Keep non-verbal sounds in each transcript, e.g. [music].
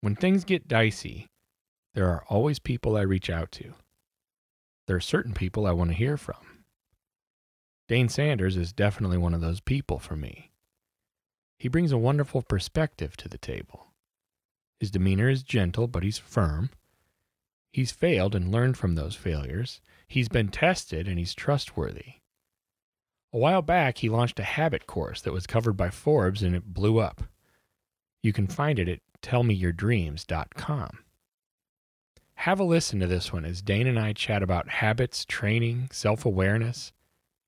When things get dicey, there are always people I reach out to. There are certain people I want to hear from. Dane Sanders is definitely one of those people for me. He brings a wonderful perspective to the table. His demeanor is gentle, but he's firm. He's failed and learned from those failures. He's been tested and he's trustworthy. A while back, he launched a habit course that was covered by Forbes and it blew up. You can find it at tellmeyourdreams.com. Have a listen to this one as Dane and I chat about habits, training, self awareness,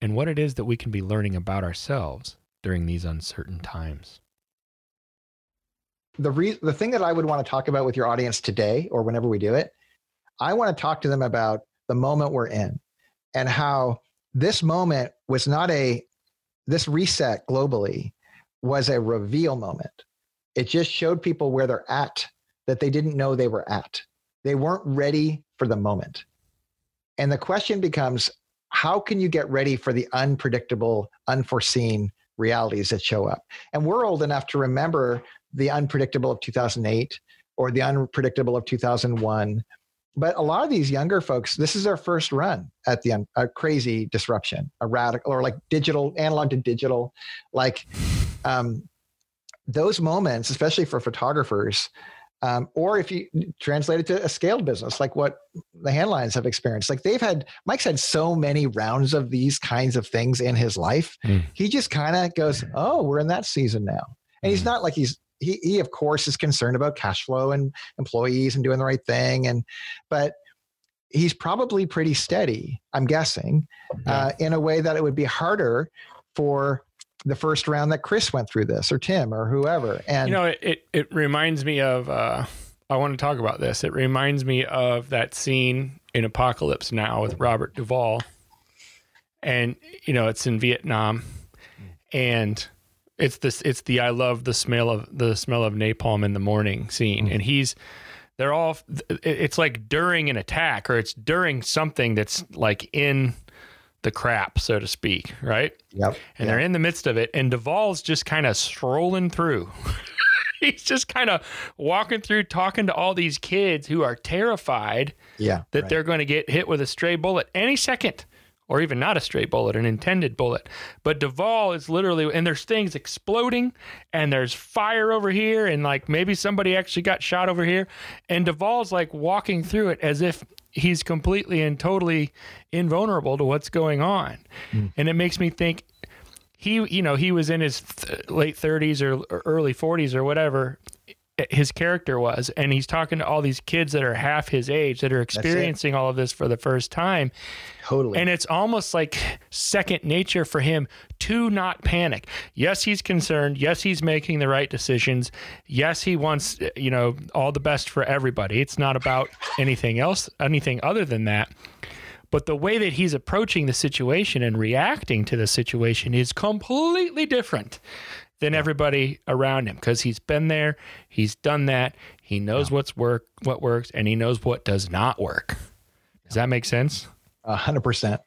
and what it is that we can be learning about ourselves during these uncertain times. The, re- the thing that I would want to talk about with your audience today or whenever we do it, I want to talk to them about the moment we're in and how this moment was not a, this reset globally was a reveal moment. It just showed people where they're at that they didn't know they were at. They weren't ready for the moment. And the question becomes how can you get ready for the unpredictable, unforeseen realities that show up? And we're old enough to remember the unpredictable of 2008 or the unpredictable of 2001. But a lot of these younger folks, this is their first run at the a crazy disruption, a radical or like digital, analog to digital, like um, those moments, especially for photographers, um, or if you translate it to a scaled business, like what the handlines have experienced, like they've had, Mike's had so many rounds of these kinds of things in his life. Mm. He just kind of goes, Oh, we're in that season now. And mm. he's not like he's, he, he of course is concerned about cash flow and employees and doing the right thing. And, but he's probably pretty steady, I'm guessing, uh, in a way that it would be harder for the first round that Chris went through this or Tim or whoever. And you know, it it, it reminds me of uh, I want to talk about this. It reminds me of that scene in Apocalypse Now with Robert Duvall. And you know, it's in Vietnam and it's this it's the I love the smell of the smell of napalm in the morning scene mm-hmm. and he's they're all it's like during an attack or it's during something that's like in the crap, so to speak, right? Yep. And yep. they're in the midst of it, and Duvall's just kind of strolling through. [laughs] He's just kind of walking through, talking to all these kids who are terrified yeah, that right. they're going to get hit with a stray bullet any second, or even not a straight bullet, an intended bullet. But Duvall is literally, and there's things exploding, and there's fire over here, and like maybe somebody actually got shot over here. And Duvall's like walking through it as if he's completely and totally invulnerable to what's going on. Mm. And it makes me think he, you know, he was in his th- late 30s or, or early 40s or whatever his character was and he's talking to all these kids that are half his age that are experiencing all of this for the first time. Totally. And it's almost like second nature for him to not panic. Yes he's concerned. Yes he's making the right decisions. Yes he wants you know all the best for everybody. It's not about anything else anything other than that. But the way that he's approaching the situation and reacting to the situation is completely different than yeah. everybody around him because he's been there, he's done that, he knows yeah. what's work, what works, and he knows what does not work. Does that make sense? A hundred percent.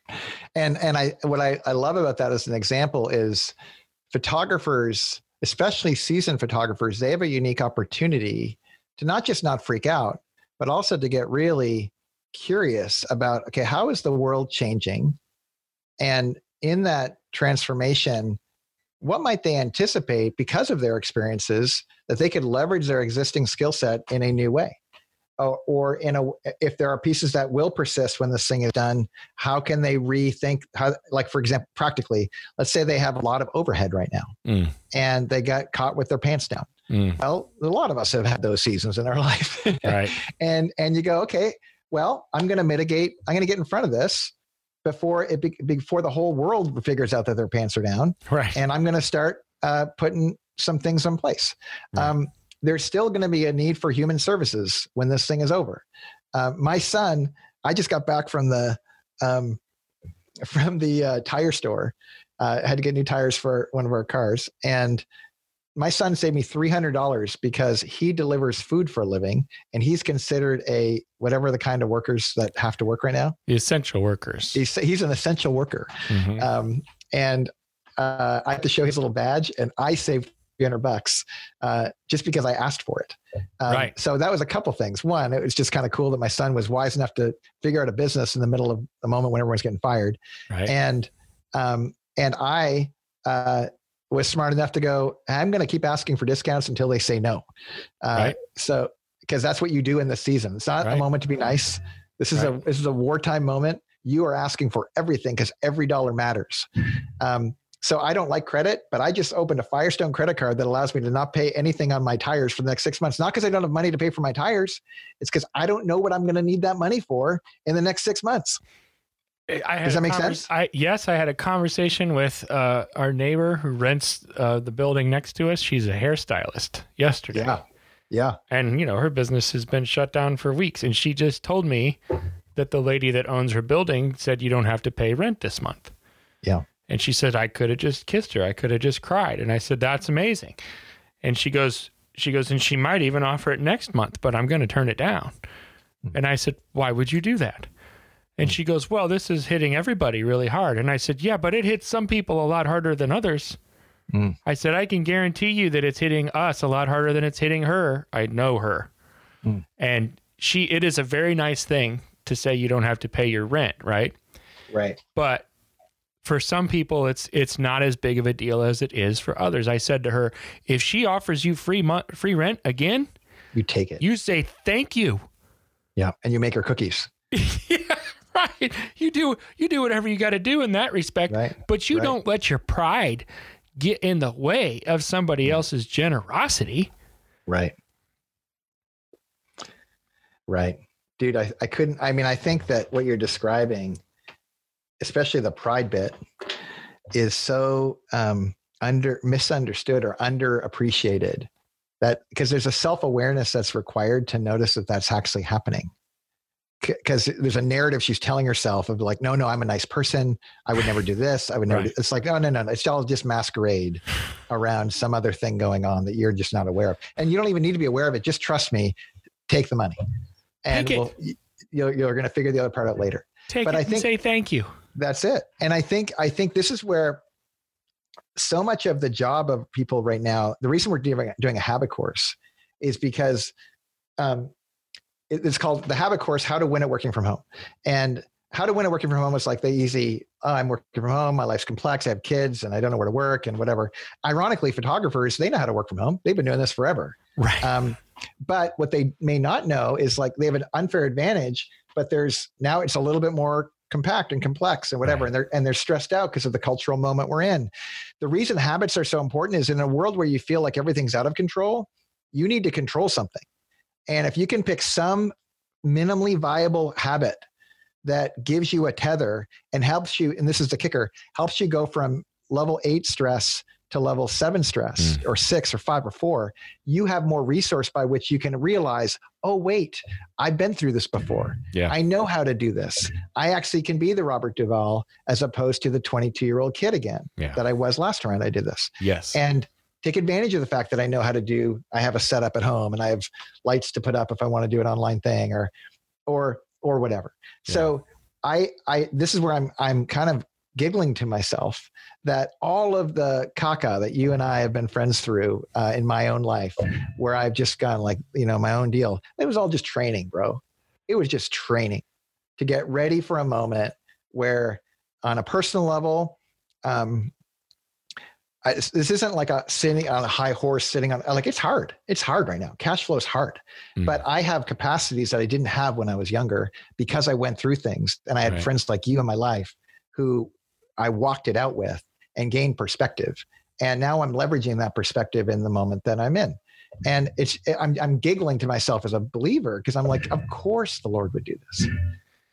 And and I what I, I love about that as an example is photographers, especially seasoned photographers, they have a unique opportunity to not just not freak out, but also to get really curious about okay, how is the world changing? And in that transformation, what might they anticipate because of their experiences that they could leverage their existing skill set in a new way or, or in a if there are pieces that will persist when this thing is done how can they rethink how like for example practically let's say they have a lot of overhead right now mm. and they got caught with their pants down mm. well a lot of us have had those seasons in our [laughs] life right and and you go okay well i'm going to mitigate i'm going to get in front of this before it be, before the whole world figures out that their pants are down. Right. And I'm going to start uh, putting some things in place. Um, there's still going to be a need for human services when this thing is over. Uh, my son, I just got back from the um, [laughs] from the uh, tire store. Uh, had to get new tires for one of our cars, and my son saved me three hundred dollars because he delivers food for a living, and he's considered a whatever the kind of workers that have to work right now. The essential workers. He's he's an essential worker, Mhm. um, and uh, I have to show his little badge, and I saved 300 bucks uh, just because I asked for it. Um, Right. So that was a couple things. One, it was just kind of cool that my son was wise enough to figure out a business in the middle of the moment when everyone's getting fired, right. and um, and I uh, was smart enough to go. I'm going to keep asking for discounts until they say no. Uh, Right. So because that's what you do in this season. It's not a moment to be nice. This is a this is a wartime moment. You are asking for everything because every dollar matters. Um, so I don't like credit, but I just opened a Firestone credit card that allows me to not pay anything on my tires for the next six months. Not because I don't have money to pay for my tires. It's because I don't know what I'm going to need that money for in the next six months. I had Does that make sense? I, yes, I had a conversation with uh, our neighbor who rents uh, the building next to us. She's a hairstylist yesterday. Yeah. Yeah. And, you know, her business has been shut down for weeks. And she just told me that the lady that owns her building said, you don't have to pay rent this month. Yeah. And she said, I could have just kissed her. I could have just cried. And I said, that's amazing. And she goes, she goes, and she might even offer it next month, but I'm going to turn it down. And I said, why would you do that? And she goes, well, this is hitting everybody really hard. And I said, yeah, but it hits some people a lot harder than others. Mm. I said, I can guarantee you that it's hitting us a lot harder than it's hitting her. I know her. Mm. And she, it is a very nice thing to say you don't have to pay your rent, right? Right. but for some people it's it's not as big of a deal as it is for others i said to her if she offers you free mo- free rent again You take it. you say thank you yeah. And you make her cookies. yeah [laughs] [laughs] right you do you do whatever you got to do in that respect Right. but you Right. don't let your pride get in the way of somebody else's generosity Right. Right. Dude, I, I couldn't, I mean, I think that what you're describing, especially the pride bit, is so um, under misunderstood or underappreciated that because there's a self-awareness that's required to notice that that's actually happening because there's a narrative she's telling herself of like no no i'm a nice person. I would never do this. I would never Right. do, it's like oh no no no. It's all just masquerade around some other thing going on that you're just not aware of. And you don't even need to be aware of it. Just trust me. Take the money. And we'll, you're, you're going to figure the other part out later. Take But it I and think- say thank you. That's it. And i think i think this is where so much of the job of people right now the reason we're doing, doing a habit course is because um, it's called the habit course how to win at working from home and how to win at working from home is like the easy oh, i'm working from home my life's complex i have kids and i don't know where to work and whatever ironically photographers they know how to work from home they've been doing this forever right um, but what they may not know is like they have an unfair advantage, but there's now it's a little bit more compact and complex and whatever, Right. and they're and they're stressed out because of the cultural moment we're in. The reason habits are so important is in a world where you feel like everything's out of control, you need to control something. And if you can pick some minimally viable habit that gives you a tether and helps you, and this is the kicker, helps you go from level eight stress to level seven stress mm. or six or five or four, you have more resource by which you can realize, oh, wait, I've been through this before. Yeah. I know how to do this. I actually can be the Robert Duvall as opposed to the 22 year old kid again Yeah. that I was last time I did this. yes And take advantage of the fact that I know how to do, I have a setup at home and I have lights to put up if I want to do an online thing or, or, or whatever. So I, I, this is where I'm, I'm kind of giggling to myself that all of the caca that you and I have been friends through uh, in my own life, where I've just gone like, you know, my own deal, it was all just training, bro. It was just training to get ready for a moment where, on a personal level, um, I, this isn't like a sitting on a high horse, sitting on like it's hard. It's hard right now. Cash flow is hard, Mm. but I have capacities that I didn't have when I was younger because I went through things, and I had Right. friends like you in my life who I walked it out with and gained perspective. And now I'm leveraging that perspective in the moment that I'm in. And it's I'm I'm giggling to myself as a believer because I'm like, of course the Lord would do this.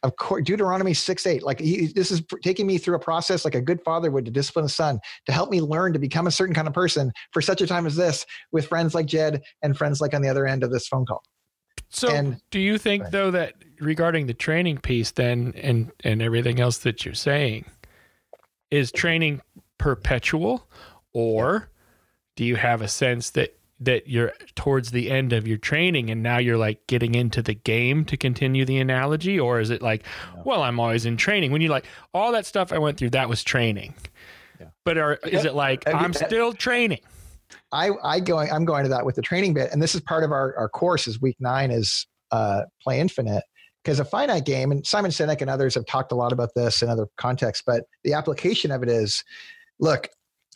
Of course deuteronomy 6 8 like he, this is taking me through a process like a good father would to discipline a son to help me learn to become a certain kind of person for such a time as this with friends like jed and friends like on the other end of this phone call. So and, do you think though that regarding the training piece then and and everything else that you're saying is training perpetual? Or do you have a sense that that you're towards the end of your training and now you're like getting into the game to continue the analogy? Or is it like no. well i'm always in training. When you like all that stuff i went through that was training. Yeah. but are, is it like I am still training? I i going i'm going to that with the training bit. And this is part of our, our course is week nine is uh, play infinite. Because a finite game and simon sinek and others have talked a lot about this in other contexts but the application of it is look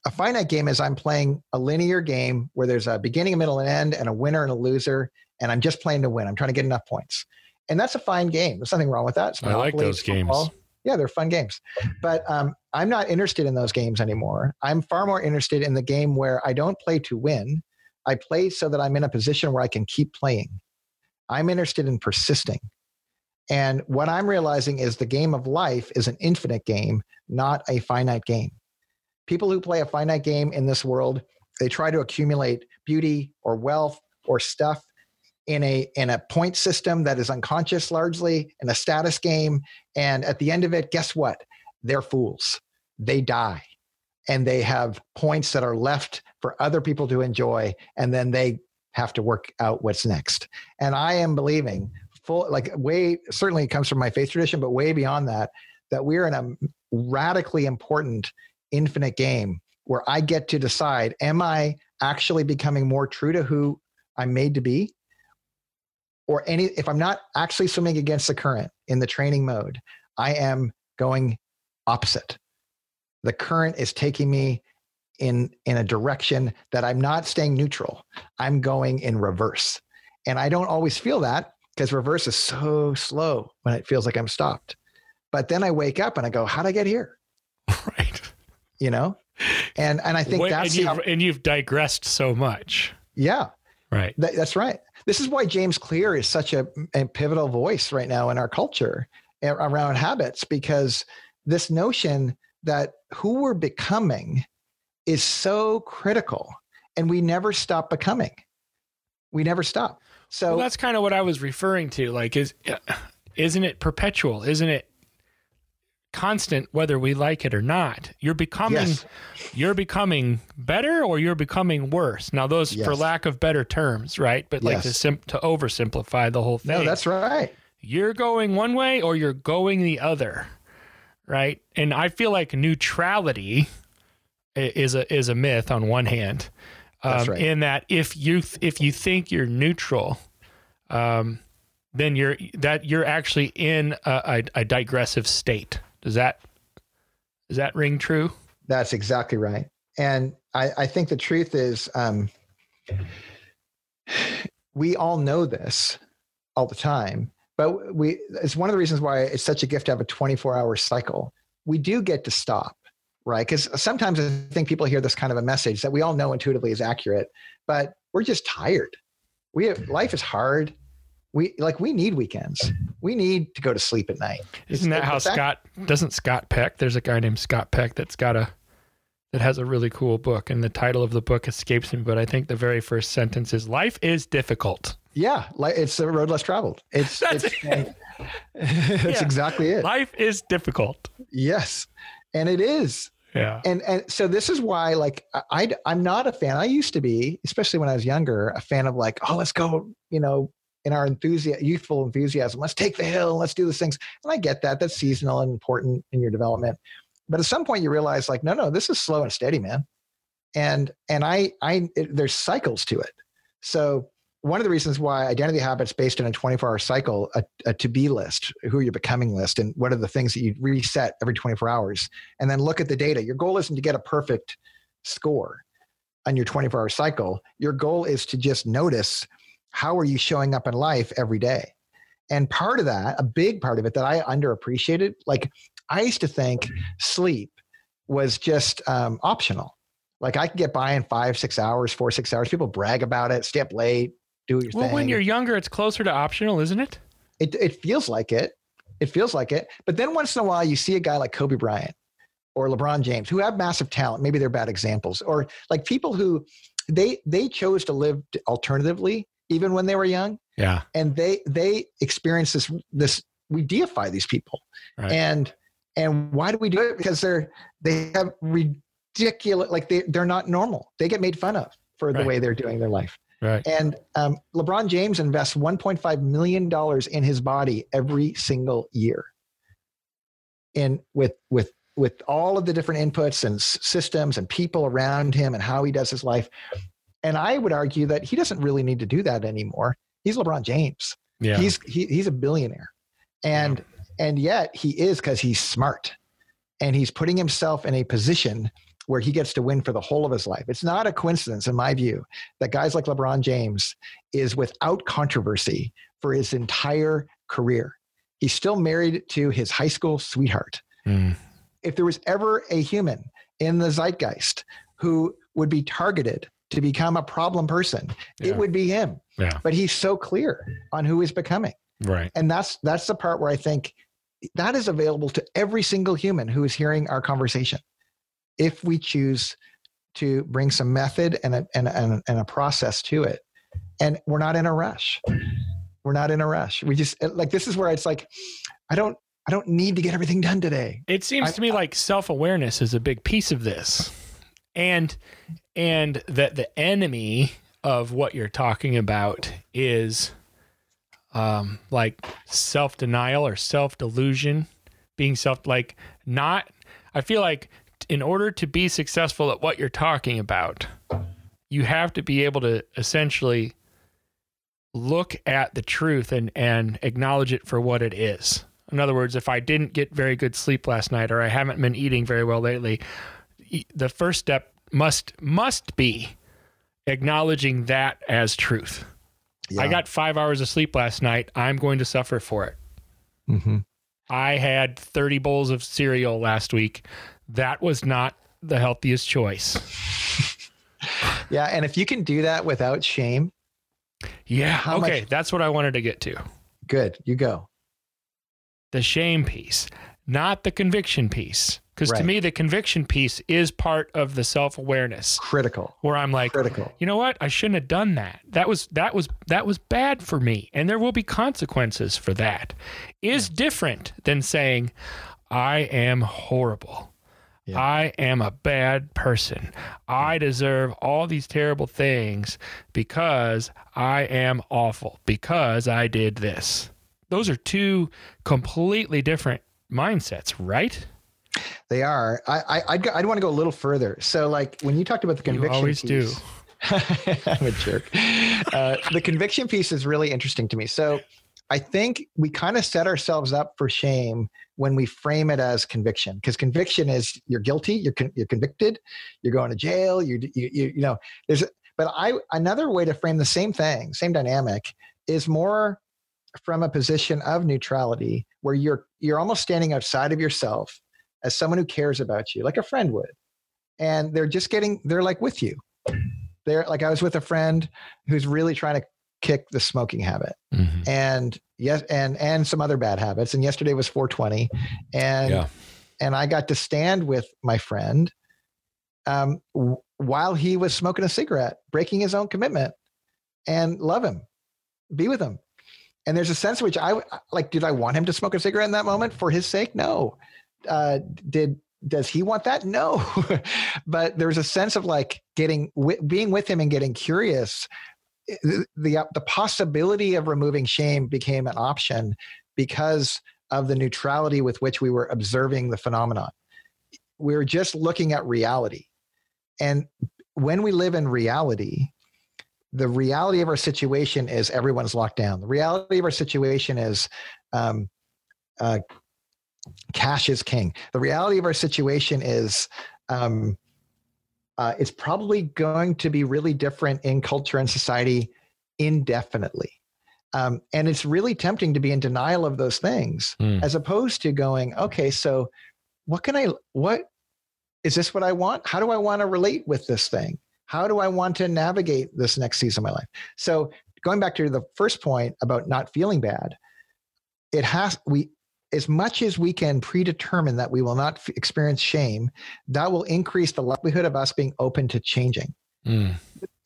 a finite game is I'm playing a linear game where there's a beginning, a middle, and end, and a winner and a loser, and I'm just playing to win. I'm trying to get enough points, and that's a fine game. There's nothing wrong with that. I like those football. games. Yeah, they're fun games, but um, I'm not interested in those games anymore. I'm far more interested in the game where I don't play to win. I play so that I'm in a position where I can keep playing. I'm interested in persisting. And what I'm realizing is the game of life is an infinite game, not a finite game people who play a finite game in this world, they try to accumulate beauty or wealth or stuff in a in a point system that is unconscious largely in a status game. And at the end of it guess what? They're fools. They die. And they have points that are left for other people to enjoy. And then they have to work out what's next. And i am believing full like way certainly it comes from my faith tradition but way beyond that that we're in a radically important infinite game where I get to decide am I actually becoming more true to who I'm made to be? Or any if I'm not actually swimming against the current in the training mode, I am going opposite. The current is taking me in in a direction that I'm not staying neutral. I'm going in reverse. And I don't always feel that because reverse is so slow when it feels like I'm stopped. But then I wake up and I go, how'd I get here? [laughs] Right you know? And and i think Wait, that's and you've, how, and you've digressed so much. Yeah. Right. That, that's right. This is why james clear is such a, a pivotal voice right now in our culture around habits because this notion that who we're becoming is so critical and we never stop becoming. We never stop. So well, that's kind of what i was referring to like is isn't it perpetual? Isn't it constant whether we like it or not. You're becoming yes. you're becoming better or you're becoming worse. Now those yes. for lack of better terms, right? But like to sim- to oversimplify the whole thing. No, that's right. You're going one way or you're going the other. Right? And I feel like neutrality is a is a myth on one hand. Um, right. in that if you th- if you think you're neutral, um, then you're that you're actually in a, a, a digressive state. Does that does that ring true? That's exactly right. And I, I think the truth is um, we all know this all the time, but we it's one of the reasons why it's such a gift to have a 24 hour cycle. We do get to stop, right? Because sometimes I think people hear this kind of a message that we all know intuitively is accurate, but we're just tired. We have, life is hard we like we need weekends. We need to go to sleep at night. Isn't that how Scott doesn't Scott Peck? There's a guy named Scott Peck that's got a that has a really cool book, and the title of the book escapes me, but I think the very first sentence is "Life is difficult." Yeah, like it's a road less traveled. It's [laughs] that's, it's, it. that's [laughs] yeah. exactly it. Life is difficult. Yes, and it is. Yeah. And and so this is why like I I'm not a fan. I used to be, especially when I was younger, a fan of like, oh, let's go, you know, in our enthusiasm, youthful enthusiasm. Let's take the hill. Let's do these things. And I get that. That's seasonal and important in your development. But at some point, you realize, like, no, no, this is slow and steady, man. And and I I it, there's cycles to it. So one of the reasons why identity habits based on a 24 hour cycle, a, a to be list, who you're becoming list, and what are the things that you reset every 24 hours, and then look at the data. Your goal isn't to get a perfect score on your 24 hour cycle. Your goal is to just notice how are you showing up in life every day? And part of that, a big part of it that I underappreciated, like I used to think sleep was just um, optional. Like I could get by in five, six hours, four, six hours. People brag about it, stay up late, do your well, thing. when you're younger, it's closer to optional, isn't it? It it feels like it. It feels like it. But then once in a while, you see a guy like Kobe Bryant or LeBron James who have massive talent. Maybe they're bad examples, or like people who they they chose to live alternatively even when they were young. Yeah. And they they experience this this we deify these people. Right. And and why do we do it? Because they're they have ridiculous like they they're not normal. They get made fun of for the right. way they're doing their life. Right. And um, LeBron James invests 1.5 million dollars in his body every single year. In with with with all of the different inputs and systems and people around him and how he does his life. And I would argue that he doesn't really need to do that anymore. He's LeBron James. Yeah. He's he, he's a billionaire. And yeah. and yet he is because he's smart. And he's putting himself in a position where he gets to win for the whole of his life. It's not a coincidence, in my view, that guys like LeBron James is without controversy for his entire career. He's still married to his high school sweetheart. Mm. If there was ever a human in the zeitgeist who would be targeted to become a problem person, yeah. it would be him. Yeah. But he's so clear on who he's becoming. Right. And that's that's the part where I think that is available to every single human who is hearing our conversation. If we choose to bring some method and a, and, and, and a process to it. And we're not in a rush. We're not in a rush. We just like this is where it's like, I don't I don't need to get everything done today. It seems I, to me like self-awareness is a big piece of this. And and that the enemy of what you're talking about is um, like self denial or self delusion, being self like not. I feel like in order to be successful at what you're talking about, you have to be able to essentially look at the truth and, and acknowledge it for what it is. In other words, if I didn't get very good sleep last night or I haven't been eating very well lately, the first step must must be acknowledging that as truth. Yeah. I got five hours of sleep last night. I'm going to suffer for it. Mm-hmm. I had 30 bowls of cereal last week. That was not the healthiest choice. [laughs] yeah. And if you can do that without shame. Yeah. Okay. Much... That's what I wanted to get to. Good. You go. The shame piece, not the conviction piece. Because right. to me, the conviction piece is part of the self awareness. Critical. Where I'm like, critical. You know what? I shouldn't have done that. That was that was that was bad for me, and there will be consequences for that. Is different than saying, I am horrible. Yeah. I am a bad person. I deserve all these terrible things because I am awful, because I did this. Those are two completely different mindsets, right? They are. I, I I'd, I'd want to go a little further. So like when you talked about the conviction, you always piece, do. [laughs] I'm a jerk. Uh, the conviction piece is really interesting to me. So I think we kind of set ourselves up for shame when we frame it as conviction, because conviction is you're guilty, you're con- you're convicted, you're going to jail, you you you, you know. There's but I another way to frame the same thing, same dynamic, is more from a position of neutrality, where you're you're almost standing outside of yourself as someone who cares about you, like a friend would. And they're just getting, they're like with you. They're like, I was with a friend who's really trying to kick the smoking habit mm-hmm. and yes, and, and some other bad habits. And yesterday was 420 and, yeah. and I got to stand with my friend um, w- while he was smoking a cigarette, breaking his own commitment and love him, be with him. And there's a sense in which I like, did I want him to smoke a cigarette in that moment for his sake? No uh, did does he want that? No, [laughs] but there's a sense of like getting being with him and getting curious. The, the the possibility of removing shame became an option because of the neutrality with which we were observing the phenomenon. We were just looking at reality, and when we live in reality, the reality of our situation is everyone's locked down. The reality of our situation is um, uh, cash is king. The reality of our situation is um, uh, it's probably going to be really different in culture and society indefinitely. Um, and it's really tempting to be in denial of those things mm. as opposed to going, okay, so what can I, what is this what I want? How do I want to relate with this thing? How do I want to navigate this next season of my life? So going back to the first point about not feeling bad, it has, we, as much as we can predetermine that we will not f- experience shame, that will increase the likelihood of us being open to changing. Mm.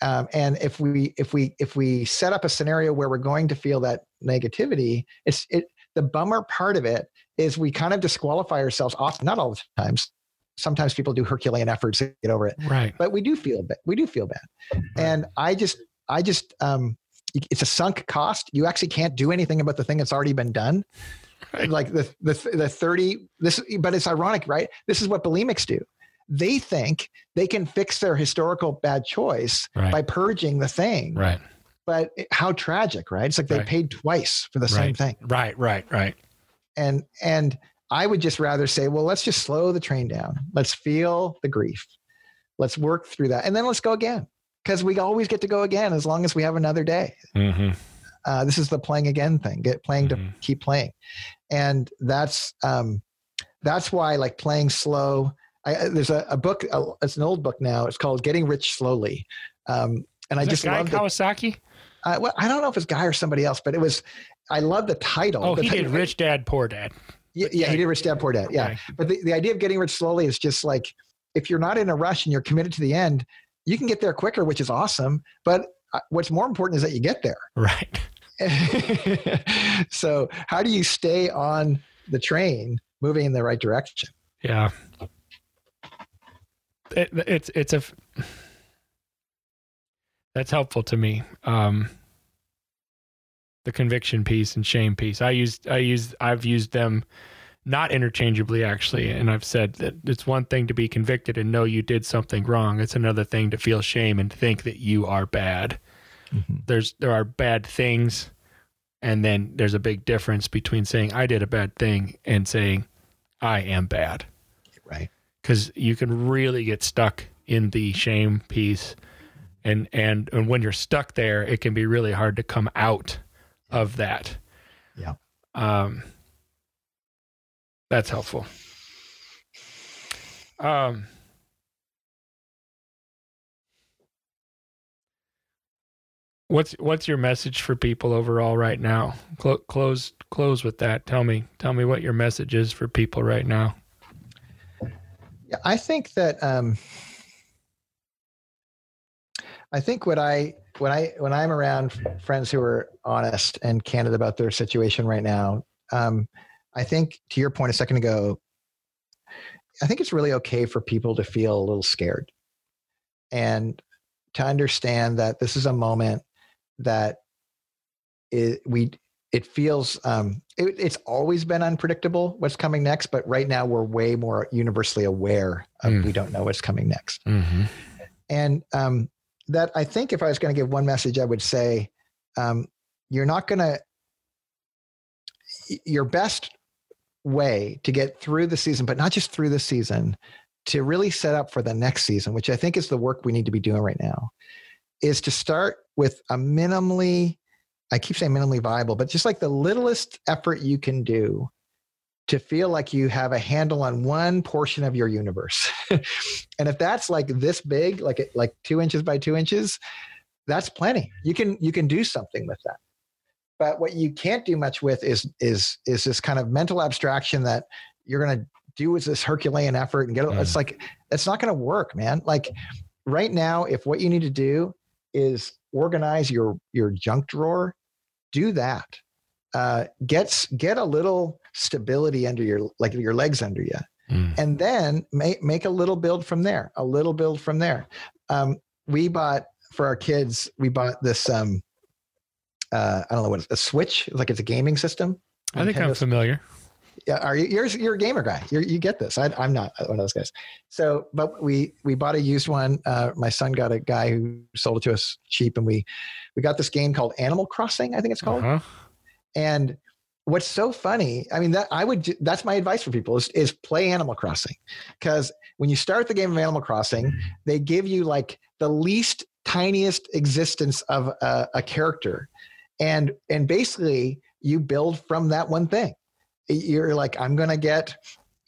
Um, and if we if we if we set up a scenario where we're going to feel that negativity, it's it the bummer part of it is we kind of disqualify ourselves off not all the times sometimes people do herculean efforts to get over it Right. but we do feel bad we do feel bad and i just i just um it's a sunk cost you actually can't do anything about the thing that's already been done Right. like the the the 30 this but it's ironic right this is what bulimics do they think they can fix their historical bad choice Right. by purging the thing Right. but how tragic right it's like they Right. paid twice for the same thing Right. Right. Right. and and i would just rather say well let's just slow the train down. Let's feel the grief. Let's work through that. And then let's go again because we always get to go again as long as we have another day. Mm-hmm. uh, this is the playing again thing. Get playing to Mhm. keep playing. And that's um that's why like playing slow I, there's a, a book uh, it's an old book now. It's called getting rich slowly. Um and i just guy love it. Kawasaki. uh, well, i don't know if it's guy or somebody else but it was i love the title Oh, The he title- did Rich Dad Poor Dad. Yeah, yeah, he did Rich Dad Poor Dad. Yeah, Okay. but the, the idea of getting rich slowly is just like if you're not in a rush and you're committed to the end, you can get there quicker, which is awesome. But uh, what's more important is that you get there. [laughs] Right. [laughs] so, how do you stay on the train, moving in the right direction? Yeah. It, it's it's a [sighs] that's helpful to me. Um, the conviction piece and shame piece. I used I used I've used them not interchangeably actually, and I've said that it's one thing to be convicted and know you did something wrong. It's another thing to feel shame and think that you are bad. Mm-hmm. There's there are bad things, and then there's a big difference between saying I did a bad thing and saying I am bad Right. because you can really get stuck in the shame piece and and and when you're stuck there it can be really hard to come out of that. Yeah. um that's helpful. Um what's what's your message for people overall right now? Clo- close close with that. Tell me tell me what your message is for people right now. Yeah, I think that um, I think what I when I when I'm around friends who are honest and candid about their situation right now, um, I think to your point a second ago, I think it's really okay for people to feel a little scared and to understand that this is a moment that it, we it feels um, it, it's always been unpredictable what's coming next but right now we're way more universally aware of Mm. we don't know what's coming next mm-hmm. and um, that i think if i was going to give one message i would say um, you're not going to your best way to get through the season but not just through the season to really set up for the next season which i think is the work we need to be doing right now is to start with a minimally i keep saying minimally viable but just like the littlest effort you can do to feel like you have a handle on one portion of your universe. [laughs] And if that's like this big like it- like two inches by two inches that's plenty. You can you can do something with that. But what you can't do much with is is is this kind of mental abstraction that you're going to do is this herculean effort and get it it's Mm. like it's not going to work man. Like right now if what you need to do is organize your your junk drawer do that. Uh get get a little stability under your like your legs under you. Mm. and then make make a little build from there a little build from there. Um, we bought for our kids we bought this um, uh, i don't know what it's a switch like it's a gaming system. I think I'm Nintendo's- familiar. yeah are you you're, you're a gamer guy. You're, you get this. I, i'm not one of those guys. So but we we bought a used one. Uh, my son got a guy who sold it to us cheap and we we got this game called animal crossing i think it's called. Uh-huh. and what's so funny, I mean, that I would that's my advice for people is, is play Animal Crossing. Because when you start the game of Animal Crossing, they give you like the least tiniest existence of a, a character. And, and basically you build from that one thing. You're like, I'm to get,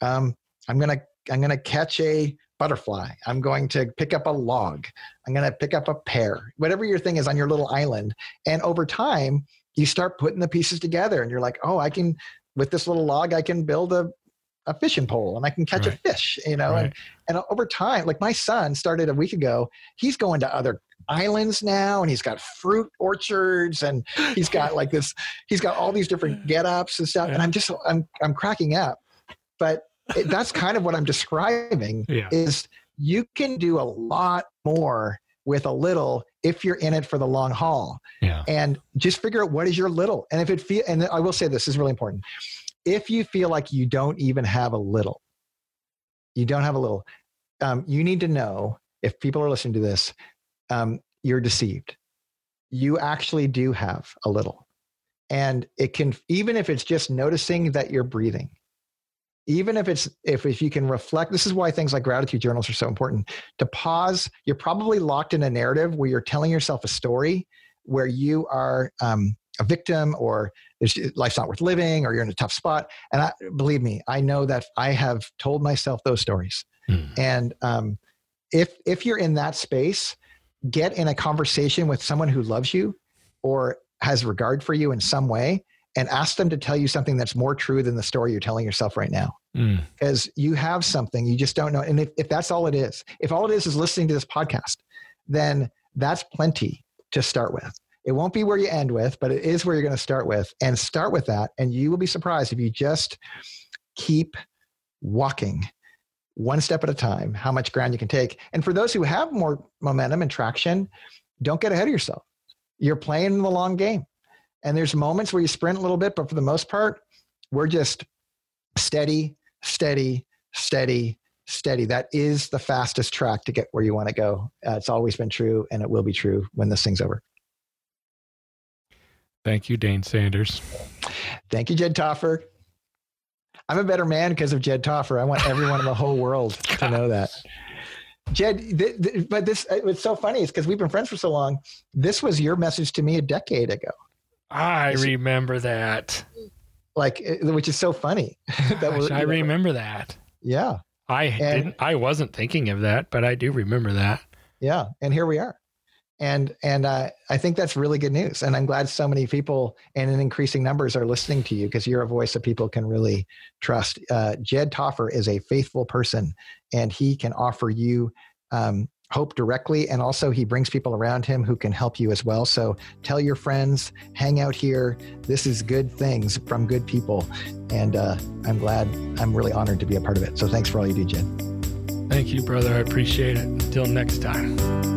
um, I'm to, I'm to catch a butterfly. I'm going to pick up a log. I'm to pick up a pear, whatever your thing is on your little island. And over time, you start putting the pieces together and you're like, oh, I can, with this little log, I can build a, a fishing pole and I can catch Right. a fish, you know, Right. and, and over time, like my son started a week ago, he's going to other islands now and he's got fruit orchards and he's got like this, he's got all these different [sighs] get ups and stuff. And I'm just, I'm, I'm cracking up. But it, that's kind of what I'm describing Yeah. is you can do a lot more with a little if you're in it for the long haul. Yeah. and just figure out what is your little. And if it feel and i will say this is really important. If you feel like you don't even have a little you don't have a little um, you need to know if people are listening to this um, you're deceived. You actually do have a little. And it can even if it's just noticing that you're breathing even if it's if, if you can reflect this is why things like gratitude journals are so important to pause you're probably locked in a narrative where you're telling yourself a story where you are um, a victim or there's, life's not worth living or you're in a tough spot and I, believe me i know that i have told myself those stories Hmm. and um, if if you're in that space get in a conversation with someone who loves you or has regard for you in some way and ask them to tell you something that's more true than the story you're telling yourself right now. Mm. because you have something you just don't know. And if, if that's all it is if all it is is listening to this podcast then that's plenty to start with. It won't be where you end with but it is where you're going to start with. And start with that and you will be surprised if you just keep walking one step at a time how much ground you can take. And for those who have more momentum and traction don't get ahead of yourself. You're playing the long game and there's moments where you sprint a little bit but for the most part we're just steady steady steady steady. That is the fastest track to get where you want to go. Uh, it's always been true and it will be true when this thing's over. Thank you, Dane Sanders. thank you jed taufer. I'm a better man because of jed taufer. I want everyone in the whole world to [laughs] know that. Jed th- th- but this, it's so funny is because we've been friends for so long. This was your message to me a decade ago I remember that. like uh, which is so funny [laughs] that Gosh, we're- I you know, remember that. yeah I didn't. I wasn't thinking of that, but I do remember that. yeah and here we are and and uh, i think that's really good news and i'm glad so many people and in increasing numbers are listening to you because you're a voice that people can really trust uh, jed taufer is a faithful person and he can offer you um, hope directly and also he brings people around him who can help you as well so tell your friends hang out here this is good things from good people and uh, i'm glad i'm really honored to be a part of it so thanks for all you do jed Thank you, brother. I appreciate it. Until next time.